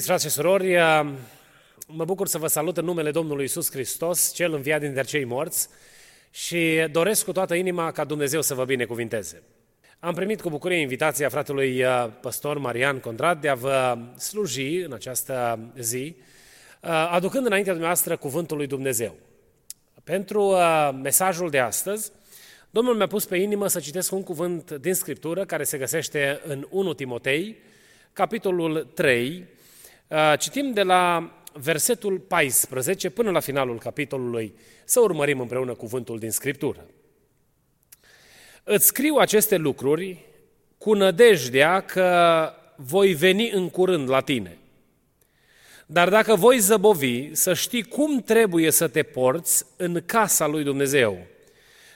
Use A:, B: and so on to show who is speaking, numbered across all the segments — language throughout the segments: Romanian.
A: Iubiți frate și surori, uh, mă bucur să vă salut în numele Domnului Isus Hristos, Cel înviat dintre cei morți, și doresc cu toată inima ca Dumnezeu să vă binecuvinteze. Am primit cu bucurie invitația fratelui uh, păstor Marian Condrad de a vă sluji în această zi, uh, aducând înaintea dumneavoastră cuvântul lui Dumnezeu. Pentru mesajul de astăzi, Domnul mi-a pus pe inimă să citesc un cuvânt din Scriptură care se găsește în 1 Timotei, capitolul 3, Uh, citim de la versetul 14 până la finalul capitolului, să urmărim împreună cuvântul din Scriptură. Îți scriu aceste lucruri cu nădejdea că voi veni în curând la tine. Dar dacă voi zăbovi, să știi cum trebuie să te porți în casa lui Dumnezeu,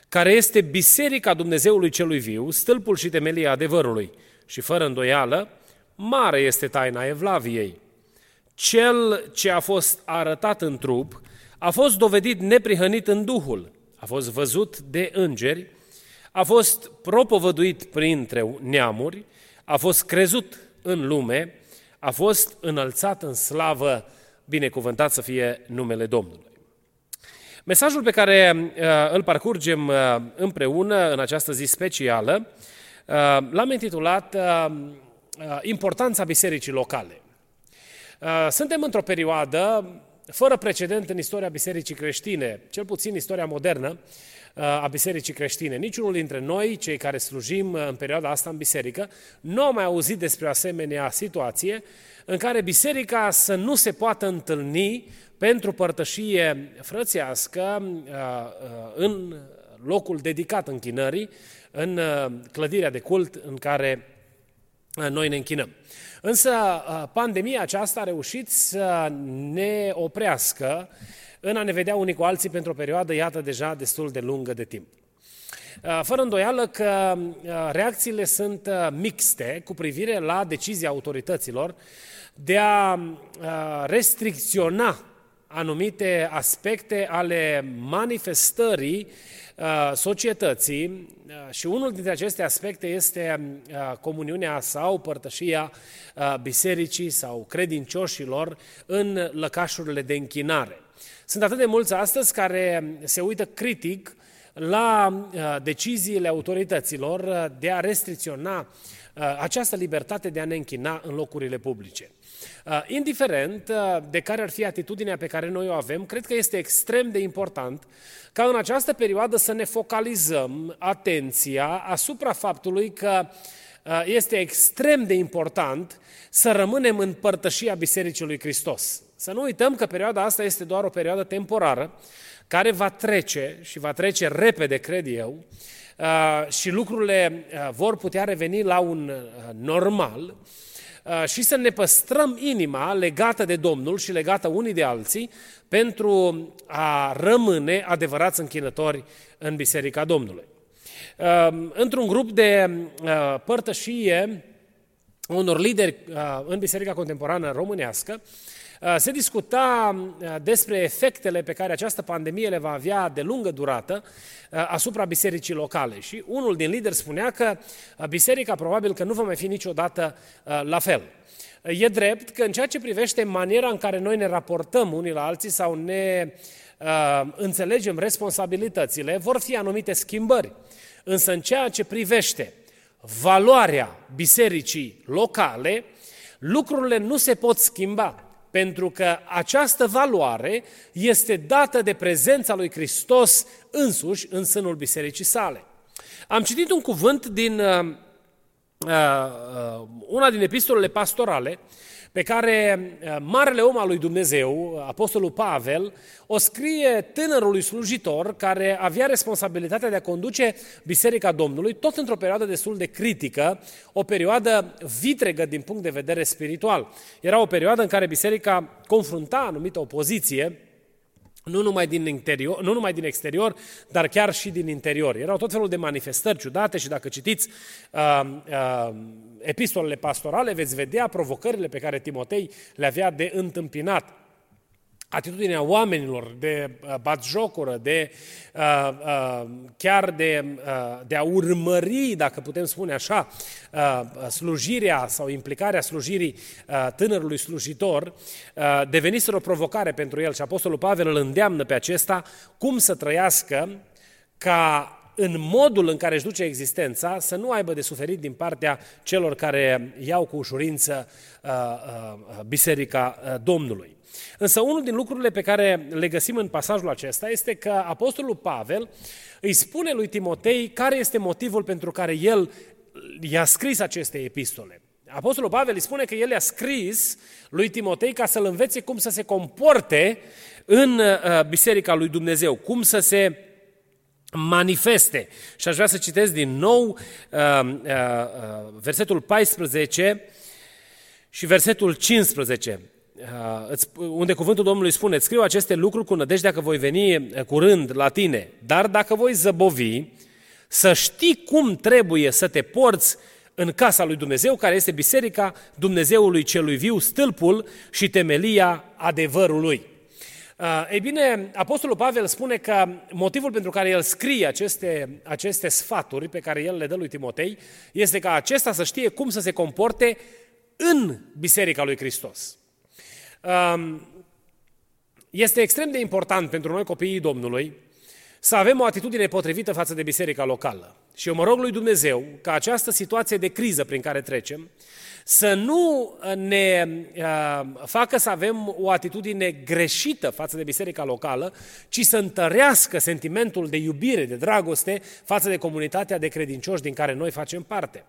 A: care este biserica Dumnezeului celui viu, stâlpul și temelia adevărului. Și fără îndoială, mare este taina Evlaviei. Cel ce a fost arătat în trup a fost dovedit neprihănit în Duhul, a fost văzut de îngeri, a fost propovăduit printre neamuri, a fost crezut în lume, a fost înălțat în slavă, binecuvântat să fie numele Domnului. Mesajul pe care uh, îl parcurgem uh, împreună în această zi specială uh, l-am intitulat Importanța bisericii locale. Uh, suntem într-o perioadă fără precedent în istoria bisericii creștine, cel puțin istoria modernă uh, a bisericii creștine. Niciunul dintre noi, cei care slujim uh, în perioada asta în biserică, nu am mai auzit despre o asemenea situație în care biserica să nu se poată întâlni pentru părtășie frățească în locul dedicat închinării, în clădirea de cult în care noi ne închinăm. Însă pandemia aceasta a reușit să ne oprească în a ne vedea unii cu alții pentru o perioadă, iată, deja destul de lungă de timp. Fără îndoială că reacțiile sunt mixte cu privire la decizia autorităților de a restricționa anumite aspecte ale manifestării Uh, societății uh, și unul dintre aceste aspecte este uh, comuniunea sau părtășia bisericii sau credincioșilor în lăcașurile de închinare. Sunt atât de mulți astăzi care se uită critic la deciziile autorităților de a restricționa această libertate de a ne închina în locurile publice. Indiferent de care ar fi atitudinea pe care noi o avem, cred că este extrem de important ca în această perioadă să ne focalizăm atenția asupra faptului că uh, este extrem de important să rămânem în părtășia Bisericii lui Hristos. Să nu uităm că perioada asta este doar o perioadă temporară, care va trece și va trece repede, cred eu, uh, și lucrurile uh, vor putea reveni la un normal, Uh, și să ne păstrăm inima legată de Domnul și legată unii de alții pentru a rămâne adevărați închinători în Biserica Domnului. Uh, într-un grup de uh, părtășie unor lideri în Biserica Contemporană Românească, Uh, se discuta uh, despre efectele pe care această pandemie le va avea de lungă durată uh, asupra bisericii locale. Și unul din lideri spunea că biserica probabil că nu va mai fi niciodată la fel. E drept că în ceea ce privește maniera în care noi ne raportăm unii la alții sau ne uh, înțelegem responsabilitățile, vor fi anumite schimbări. Însă în ceea ce privește valoarea bisericii locale, lucrurile nu se pot schimba pentru că această valoare este dată de prezența lui Hristos însuși în sânul bisericii sale. Am citit un cuvânt din uh, uh, una din epistolele pastorale pe care uh, marele om al lui Dumnezeu, Apostolul Pavel, o scrie tânărului slujitor care avea responsabilitatea de a conduce Biserica Domnului, tot într-o perioadă destul de critică, o perioadă vitregă din punct de vedere spiritual. Era o perioadă în care Biserica confrunta anumită opoziție, nu numai din, interior, nu numai din exterior, dar chiar și din interior. Erau tot felul de manifestări ciudate și dacă citiți uh, uh, epistolele pastorale, veți vedea provocările pe care Timotei le avea de întâmpinat. Atitudinea oamenilor de uh, batjocură, de uh, uh, chiar de, uh, de a urmări, dacă putem spune așa, uh, slujirea sau implicarea slujirii uh, tânărului slujitor, uh, deveniseră o provocare pentru el și Apostolul Pavel îl îndeamnă pe acesta cum să trăiască ca în modul în care își duce existența, să nu aibă de suferit din partea celor care iau cu ușurință uh, uh, Biserica uh, Domnului. Însă unul din lucrurile pe care le găsim în pasajul acesta este că Apostolul Pavel îi spune lui Timotei care este motivul pentru care el i-a scris aceste epistole. Apostolul Pavel îi spune că el i-a scris lui Timotei ca să-l învețe cum să se comporte în Biserica lui Dumnezeu, cum să se manifeste. Și aș vrea să citesc din nou uh, uh, uh, versetul 14 și versetul 15, unde cuvântul Domnului spune, scriu aceste lucruri cu nădejdea că voi veni curând la tine, dar dacă voi zăbovi, să știi cum trebuie să te porți în casa lui Dumnezeu, care este biserica Dumnezeului celui viu, stâlpul și temelia adevărului. Uh, ei bine, Apostolul Pavel spune că motivul pentru care el scrie aceste, aceste sfaturi pe care el le dă lui Timotei este ca acesta să știe cum să se comporte în Biserica lui Hristos. Um, este extrem de important pentru noi copiii Domnului să avem o atitudine potrivită față de biserica locală. Și eu mă rog lui Dumnezeu ca această situație de criză prin care trecem să nu ne uh, facă să avem o atitudine greșită față de biserica locală, ci să întărească sentimentul de iubire, de dragoste față de comunitatea de credincioși din care noi facem parte.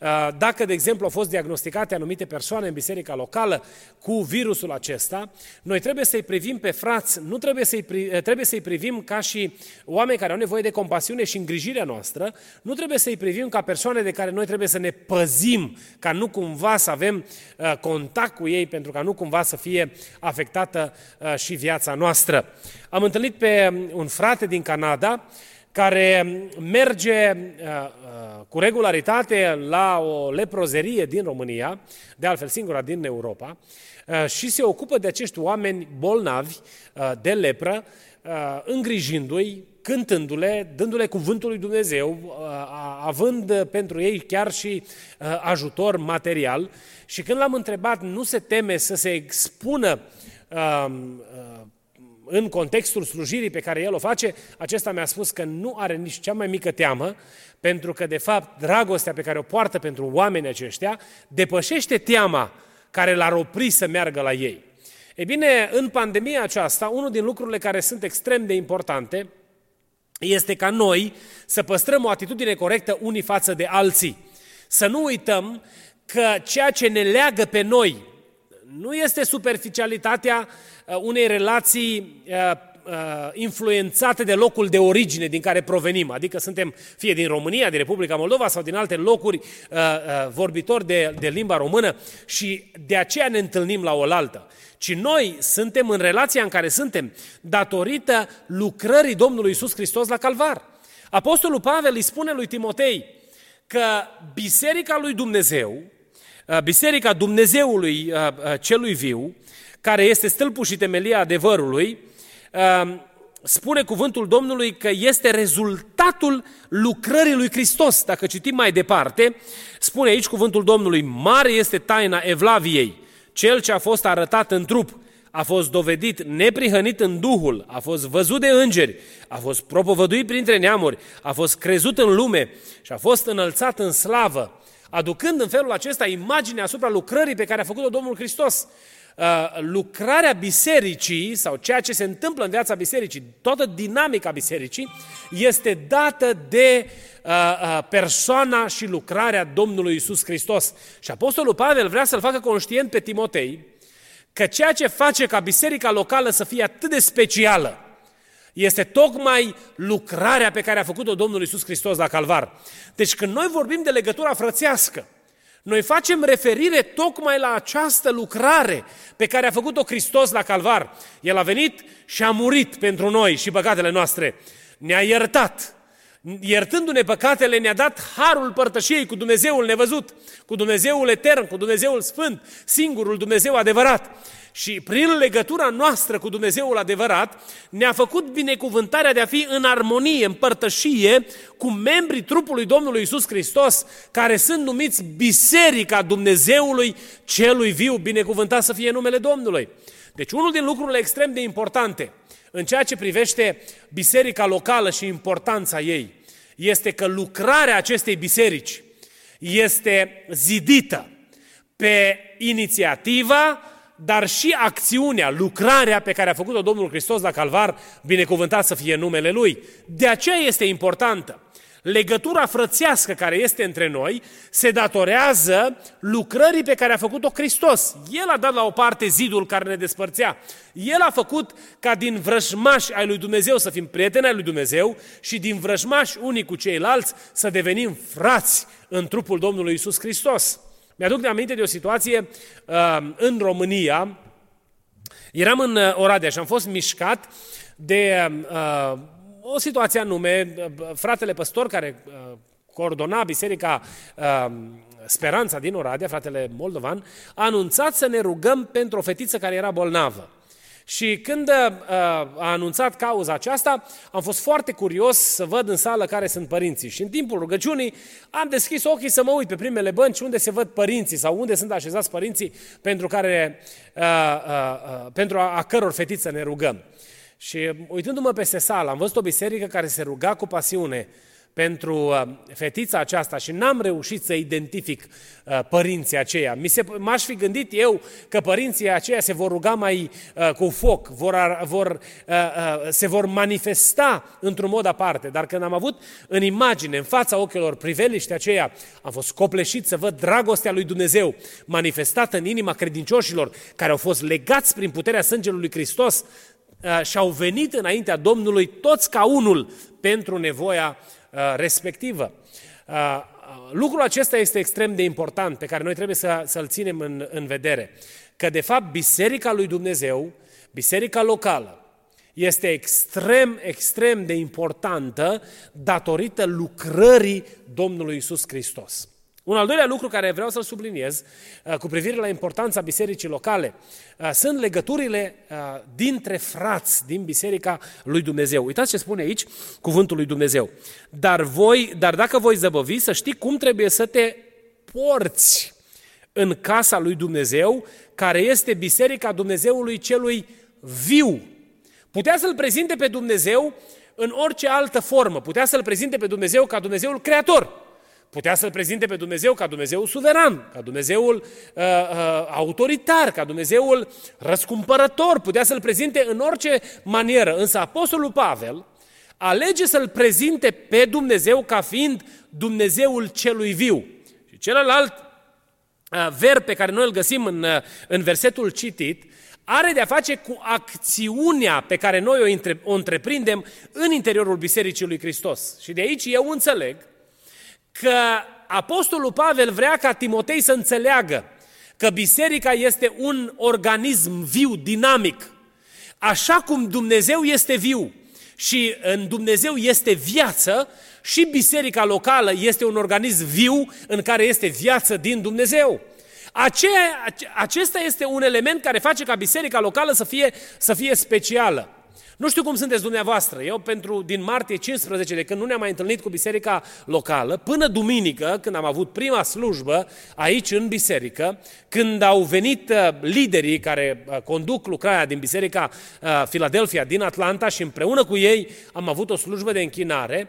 A: Uh, dacă, de exemplu, au fost diagnosticate anumite persoane în biserica locală cu virusul acesta, noi trebuie să-i privim pe frați, nu trebuie să-i, uh, trebuie să-i privim ca și oameni care au nevoie de compasiune și îngrijirea noastră, nu trebuie să-i privim ca persoane de care noi trebuie să ne păzim, ca nu cumva să avem uh, contact cu ei, pentru ca nu cumva să fie afectată și viața noastră. Am întâlnit pe un frate din Canada, care merge uh, uh, cu regularitate la o leprozerie din România, de altfel singura din Europa, uh, și se ocupă de acești oameni bolnavi de lepră, îngrijindu-i, cântându-le, dându-le cuvântul lui Dumnezeu, având pentru ei chiar și ajutor material. Și când l-am întrebat, nu se teme să se expună în contextul slujirii pe care el o face, acesta mi-a spus că nu are nici cea mai mică teamă, pentru că, de fapt, dragostea pe care o poartă pentru oamenii aceștia depășește teama care l-ar opri să meargă la ei. E bine, în pandemia aceasta, unul din lucrurile care sunt extrem de importante este ca noi să păstrăm o atitudine corectă unii față de alții. Să nu uităm că ceea ce ne leagă pe noi nu este superficialitatea uh, unei relații uh, uh, influențate de locul de origine din care provenim, adică suntem fie din România, din Republica Moldova sau din alte locuri vorbitori de, de limba română și de aceea ne întâlnim la oaltă. Ci noi suntem în relația în care suntem datorită lucrării Domnului Isus Hristos la Calvar. Apostolul Pavel îi spune lui Timotei că Biserica lui Dumnezeu, Uh, Biserica Dumnezeului uh, uh, celui viu, care este stâlpul și temelia adevărului, spune cuvântul Domnului că este rezultatul lucrării lui Hristos. Dacă citim mai departe, spune aici cuvântul Domnului, mare este taina Evlaviei, cel ce a fost arătat în trup, a fost dovedit neprihănit în Duhul, a fost văzut de îngeri, a fost propovăduit printre neamuri, a fost crezut în lume și a fost înălțat în slavă aducând în felul acesta imaginea asupra lucrării pe care a făcut-o Domnul Hristos. Uh, lucrarea bisericii sau ceea ce se întâmplă în viața bisericii, toată dinamica bisericii, este dată de uh, uh, persoana și lucrarea Domnului Isus Hristos. Și Apostolul Pavel vrea să-l facă conștient pe Timotei că ceea ce face ca biserica locală să fie atât de specială, este tocmai lucrarea pe care a făcut-o Domnul Isus Hristos la Calvar. Deci când noi vorbim de legătura frățească, noi facem referire tocmai la această lucrare pe care a făcut-o Hristos la Calvar. El a venit și a murit pentru noi și păcatele noastre. Ne-a iertat. Iertându-ne păcatele, ne-a dat harul părtășiei cu Dumnezeul nevăzut, cu Dumnezeul etern, cu Dumnezeul sfânt, singurul Dumnezeu adevărat. Și prin legătura noastră cu Dumnezeul adevărat, ne-a făcut binecuvântarea de a fi în armonie, în părtășie cu membrii trupului Domnului Isus Hristos, care sunt numiți Biserica Dumnezeului celui viu, binecuvântat să fie numele Domnului. Deci unul din lucrurile extrem de importante în ceea ce privește biserica locală și importanța ei, este că lucrarea acestei biserici este zidită pe inițiativa, dar și acțiunea, lucrarea pe care a făcut-o Domnul Hristos la Calvar, binecuvântat să fie numele Lui. De aceea este importantă. Legătura frățească care este între noi se datorează lucrării pe care a făcut-o Hristos. El a dat la o parte zidul care ne despărțea. El a făcut ca din vrăjmași ai lui Dumnezeu să fim prieteni ai lui Dumnezeu și din vrăjmași unii cu ceilalți să devenim frați în trupul Domnului Isus Hristos. Mi-aduc de aminte de o situație uh, în România. Eram în uh, Oradea și am fost mișcat de uh, o situație anume, fratele păstor care uh, coordona biserica uh, Speranța din Oradea, fratele Moldovan, a anunțat să ne rugăm pentru o fetiță care era bolnavă. Și când uh, a anunțat cauza aceasta, am fost foarte curios să văd în sală care sunt părinții. Și în timpul rugăciunii am deschis ochii să mă uit pe primele bănci unde se văd părinții sau unde sunt așezați părinții pentru, care, uh, uh, uh, pentru a, a căror fetiță ne rugăm. Și uitându-mă peste sală, am văzut o biserică care se ruga cu pasiune pentru uh, fetița aceasta și n-am reușit să identific uh, părinții aceia. Mi se, m-aș fi gândit eu că părinții aceia se vor ruga mai uh, cu foc, vor, vor, se vor manifesta într-un mod aparte, dar când am avut în imagine, în fața ochilor priveliște aceea, am fost copleșit să văd dragostea lui Dumnezeu manifestată în inima credincioșilor care au fost legați prin puterea sângelui lui Hristos Uh, și au venit înaintea Domnului toți ca unul pentru nevoia uh, respectivă. Uh, lucrul acesta este extrem de important, pe care noi trebuie să, să-l ținem în, în vedere. Că, de fapt, Biserica lui Dumnezeu, Biserica locală, este extrem, extrem de importantă datorită lucrării Domnului Isus Hristos. Un al doilea lucru care vreau să-l subliniez uh, cu privire la importanța bisericii locale uh, sunt legăturile uh, dintre frați din biserica lui Dumnezeu. Uitați ce spune aici cuvântul lui Dumnezeu. Dar, voi, dar dacă voi zăbăvi, să știi cum trebuie să te porți în casa lui Dumnezeu, care este biserica Dumnezeului celui viu. Putea să-L prezinte pe Dumnezeu în orice altă formă. Putea să-L prezinte pe Dumnezeu ca Dumnezeul Creator. Putea să-L prezinte pe Dumnezeu ca Dumnezeul suveran, ca Dumnezeul uh, uh, autoritar, ca Dumnezeul răscumpărător. Putea să-L prezinte în orice manieră. Însă Apostolul Pavel alege să-L prezinte pe Dumnezeu ca fiind Dumnezeul celui viu. Și celălalt uh, verb pe care noi îl găsim în, uh, în versetul citit, are de-a face cu acțiunea pe care noi o, între, o întreprindem în interiorul Bisericii lui Hristos. Și de aici eu înțeleg că Apostolul Pavel vrea ca Timotei să înțeleagă că biserica este un organism viu, dinamic. Așa cum Dumnezeu este viu și în Dumnezeu este viață, și biserica locală este un organism viu în care este viață din Dumnezeu. Aceea, acesta este un element care face ca biserica locală să fie, să fie specială. Nu știu cum sunteți dumneavoastră. Eu pentru din martie 15, de când nu ne-am mai întâlnit cu biserica locală, până duminică, când am avut prima slujbă aici în biserică, când au venit uh, liderii care uh, conduc lucrarea din biserica uh, Philadelphia din Atlanta și împreună cu ei am avut o slujbă de închinare,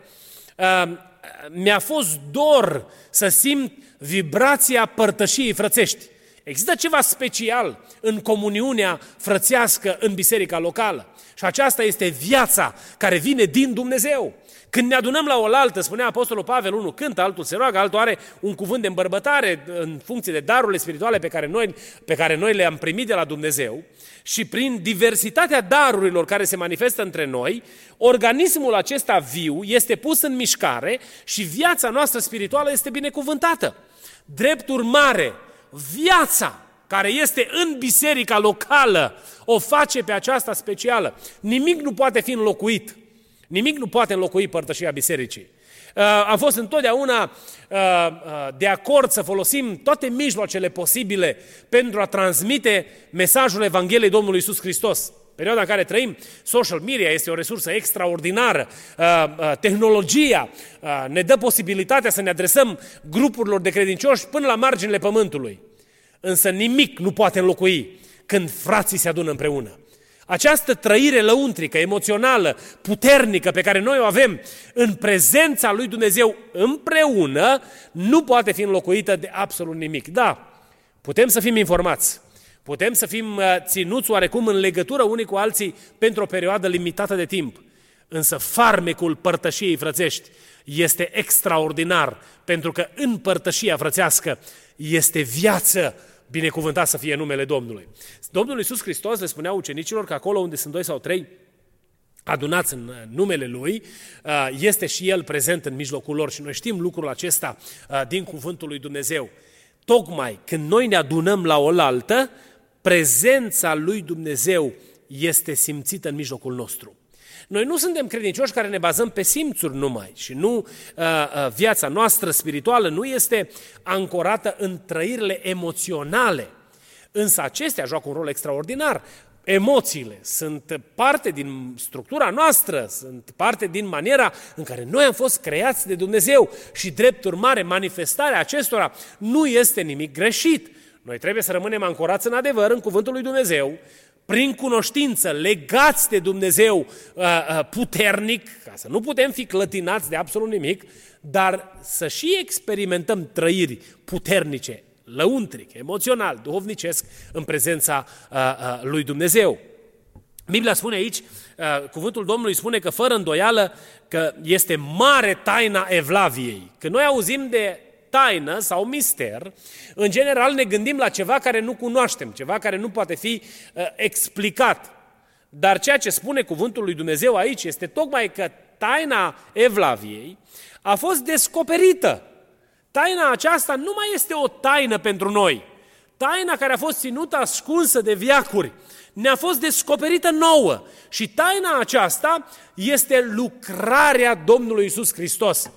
A: mi-a fost dor să simt vibrația părtășiei frățești. Există ceva special în comuniunea frățească în biserica locală. Și aceasta este viața care vine din Dumnezeu. Când ne adunăm la oaltă, spunea Apostolul Pavel, unul cântă, altul se roagă, altul are un cuvânt de îmbărbătare în funcție de darurile spirituale pe care noi, pe care noi le-am primit de la Dumnezeu și prin diversitatea darurilor care se manifestă între noi, organismul acesta viu este pus în mișcare și viața noastră spirituală este binecuvântată. Drept urmare, viața care este în biserica locală, o face pe aceasta specială. Nimic nu poate fi înlocuit. Nimic nu poate înlocui părtășia bisericii. Uh, am fost întotdeauna uh, uh, de acord să folosim toate mijloacele posibile pentru a transmite mesajul Evangheliei Domnului Isus Hristos. Perioada în care trăim, social media este o resursă extraordinară, tehnologia ne dă posibilitatea să ne adresăm grupurilor de credincioși până la marginile pământului. Însă nimic nu poate înlocui când frații se adună împreună. Această trăire lăuntrică, emoțională, puternică pe care noi o avem în prezența lui Dumnezeu împreună, nu poate fi înlocuită de absolut nimic. Da, putem să fim informați, putem să fim uh, ținuți oarecum în legătură unii cu alții pentru o perioadă limitată de timp, însă farmecul părtășiei frățești este extraordinar, pentru că în părtășia frățească este viață Binecuvântat să fie numele Domnului. Domnul Iisus Hristos le spunea ucenicilor că acolo unde sunt doi sau trei adunați în numele Lui, uh, este și El prezent în mijlocul lor și noi știm lucrul acesta uh, din cuvântul lui Dumnezeu. Tocmai când noi ne adunăm la oaltă, prezența lui Dumnezeu este simțită în mijlocul nostru. Noi nu suntem credincioși care ne bazăm pe simțuri numai și nu uh, uh, viața noastră spirituală nu este ancorată în trăirile emoționale. Însă acestea joacă un rol extraordinar. Emoțiile sunt parte din structura noastră, sunt parte din maniera în care noi am fost creați de Dumnezeu și drept urmare manifestarea acestora nu este nimic greșit. Noi trebuie să rămânem ancorați în adevăr, în cuvântul lui Dumnezeu, prin cunoștință, legați de Dumnezeu uh, uh, puternic, ca să nu putem fi clătinați de absolut nimic, dar să și experimentăm trăiri puternice, lăuntric, emoțional, duhovnicesc, în prezența uh, lui Dumnezeu. Biblia spune aici, cuvântul Domnului spune că fără îndoială că este mare taina Evlaviei. Când noi auzim de taină sau mister, în general ne gândim la ceva care nu cunoaștem, ceva care nu poate fi uh, explicat. Dar ceea ce spune cuvântul lui Dumnezeu aici este tocmai că taina Evlaviei a fost descoperită. Taina aceasta nu mai este o taină pentru noi. Taina care a fost ținută ascunsă de viacuri ne-a fost descoperită nouă. Și taina aceasta este lucrarea Domnului Isus Hristos.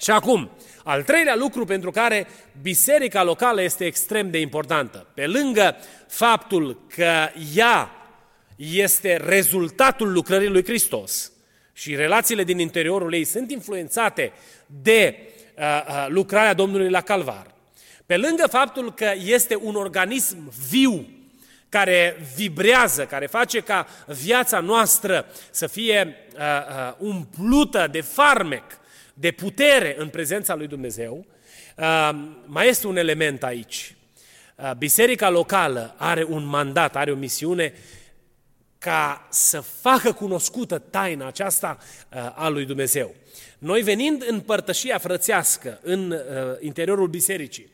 A: Și acum, al treilea lucru pentru care biserica locală este extrem de importantă, pe lângă faptul că ea este rezultatul lucrării lui Hristos și relațiile din interiorul ei sunt influențate de uh, uh, lucrarea Domnului la Calvar, pe lângă faptul că este un organism viu, care vibrează, care face ca viața noastră să fie uh, uh, umplută de farmec, de putere în prezența lui Dumnezeu, uh, mai este un element aici. Uh, biserica locală are un mandat, are o misiune ca să facă cunoscută taina aceasta uh, a lui Dumnezeu. Noi venind în părtășia frățească, în interiorul bisericii,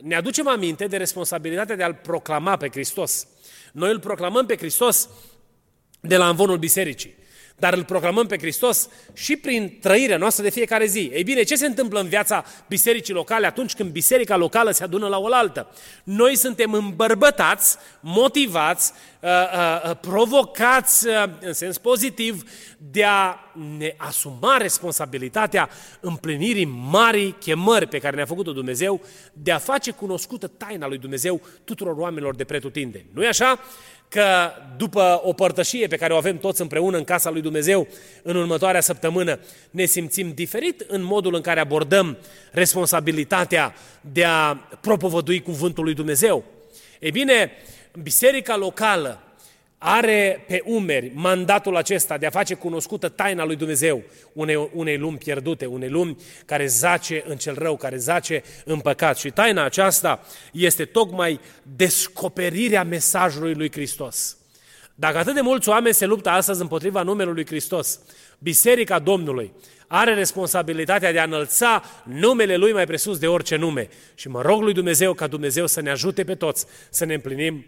A: ne aducem aminte de responsabilitatea de a-L proclama pe Hristos. Noi îl proclamăm pe Hristos de la învonul bisericii dar îl proclamăm pe Hristos și prin trăirea noastră de fiecare zi. Ei bine, ce se întâmplă în viața bisericii locale atunci când biserica locală se adună la oaltă? Noi suntem îmbărbătați, motivați, uh, uh, uh, provocați în sens pozitiv de a ne asuma responsabilitatea împlinirii marii chemări pe care ne-a făcut-o Dumnezeu de a face cunoscută taina lui Dumnezeu tuturor oamenilor de pretutindeni. Nu-i așa? că după o părtășie pe care o avem toți împreună în casa lui Dumnezeu în următoarea săptămână, ne simțim diferit în modul în care abordăm responsabilitatea de a propovădui cuvântul lui Dumnezeu. Ei bine, biserica locală are pe umeri mandatul acesta de a face cunoscută taina lui Dumnezeu unei, unei lumi pierdute, unei lumi care zace în cel rău, care zace în păcat. Și taina aceasta este tocmai descoperirea mesajului lui Hristos. Dacă atât de mulți oameni se luptă astăzi împotriva numelui lui Hristos, Biserica Domnului are responsabilitatea de a înălța numele Lui mai presus de orice nume. Și mă rog lui Dumnezeu ca Dumnezeu să ne ajute pe toți să ne împlinim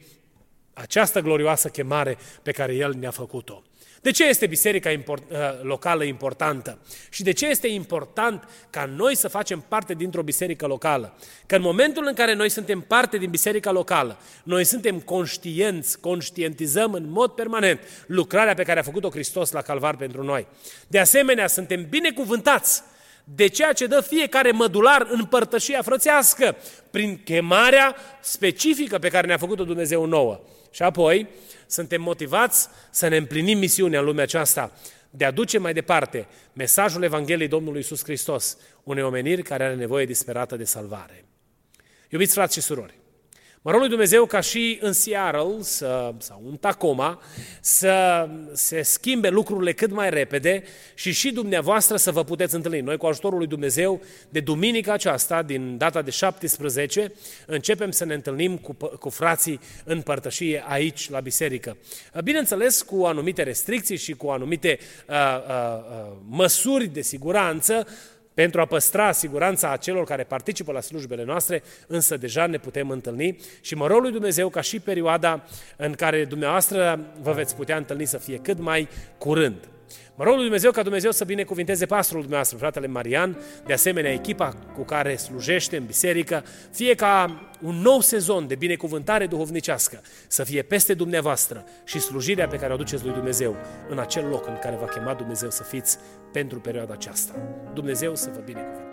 A: această glorioasă chemare pe care El ne-a făcut-o. De ce este biserica import, uh, locală importantă? Și de ce este important ca noi să facem parte dintr-o biserică locală? Că în momentul în care noi suntem parte din biserica locală, noi suntem conștienți, conștientizăm în mod permanent lucrarea pe care a făcut-o Hristos la Calvar pentru noi. De asemenea, suntem binecuvântați de ceea ce dă fiecare mădular în părtășia frățească, prin chemarea specifică pe care ne-a făcut-o Dumnezeu nouă. Și apoi, suntem motivați să ne împlinim misiunea în lumea aceasta de a duce mai departe mesajul Evangheliei Domnului Isus Hristos unei omeniri care are nevoie disperată de salvare. Iubiți frați și surori, Mă rog lui Dumnezeu ca și în Seattle să, sau în Tacoma să se schimbe lucrurile cât mai repede și și dumneavoastră să vă puteți întâlni. Noi cu ajutorul lui Dumnezeu de duminica aceasta, din data de 17, începem să ne întâlnim cu, cu frații în părtășie aici la biserică. Bineînțeles cu anumite restricții și cu anumite uh, uh, uh, măsuri de siguranță, pentru a păstra siguranța a celor care participă la slujbele noastre, însă deja ne putem întâlni și mă rog lui Dumnezeu ca și perioada în care dumneavoastră vă veți putea întâlni să fie cât mai curând. Mă rog lui Dumnezeu ca Dumnezeu să binecuvinteze pastorul dumneavoastră, fratele Marian, de asemenea echipa cu care slujește în biserică, fie ca un nou sezon de binecuvântare duhovnicească să fie peste dumneavoastră și slujirea pe care o aduceți lui Dumnezeu în acel loc în care v-a chemat Dumnezeu să fiți pentru perioada aceasta. Dumnezeu să vă binecuvânteze.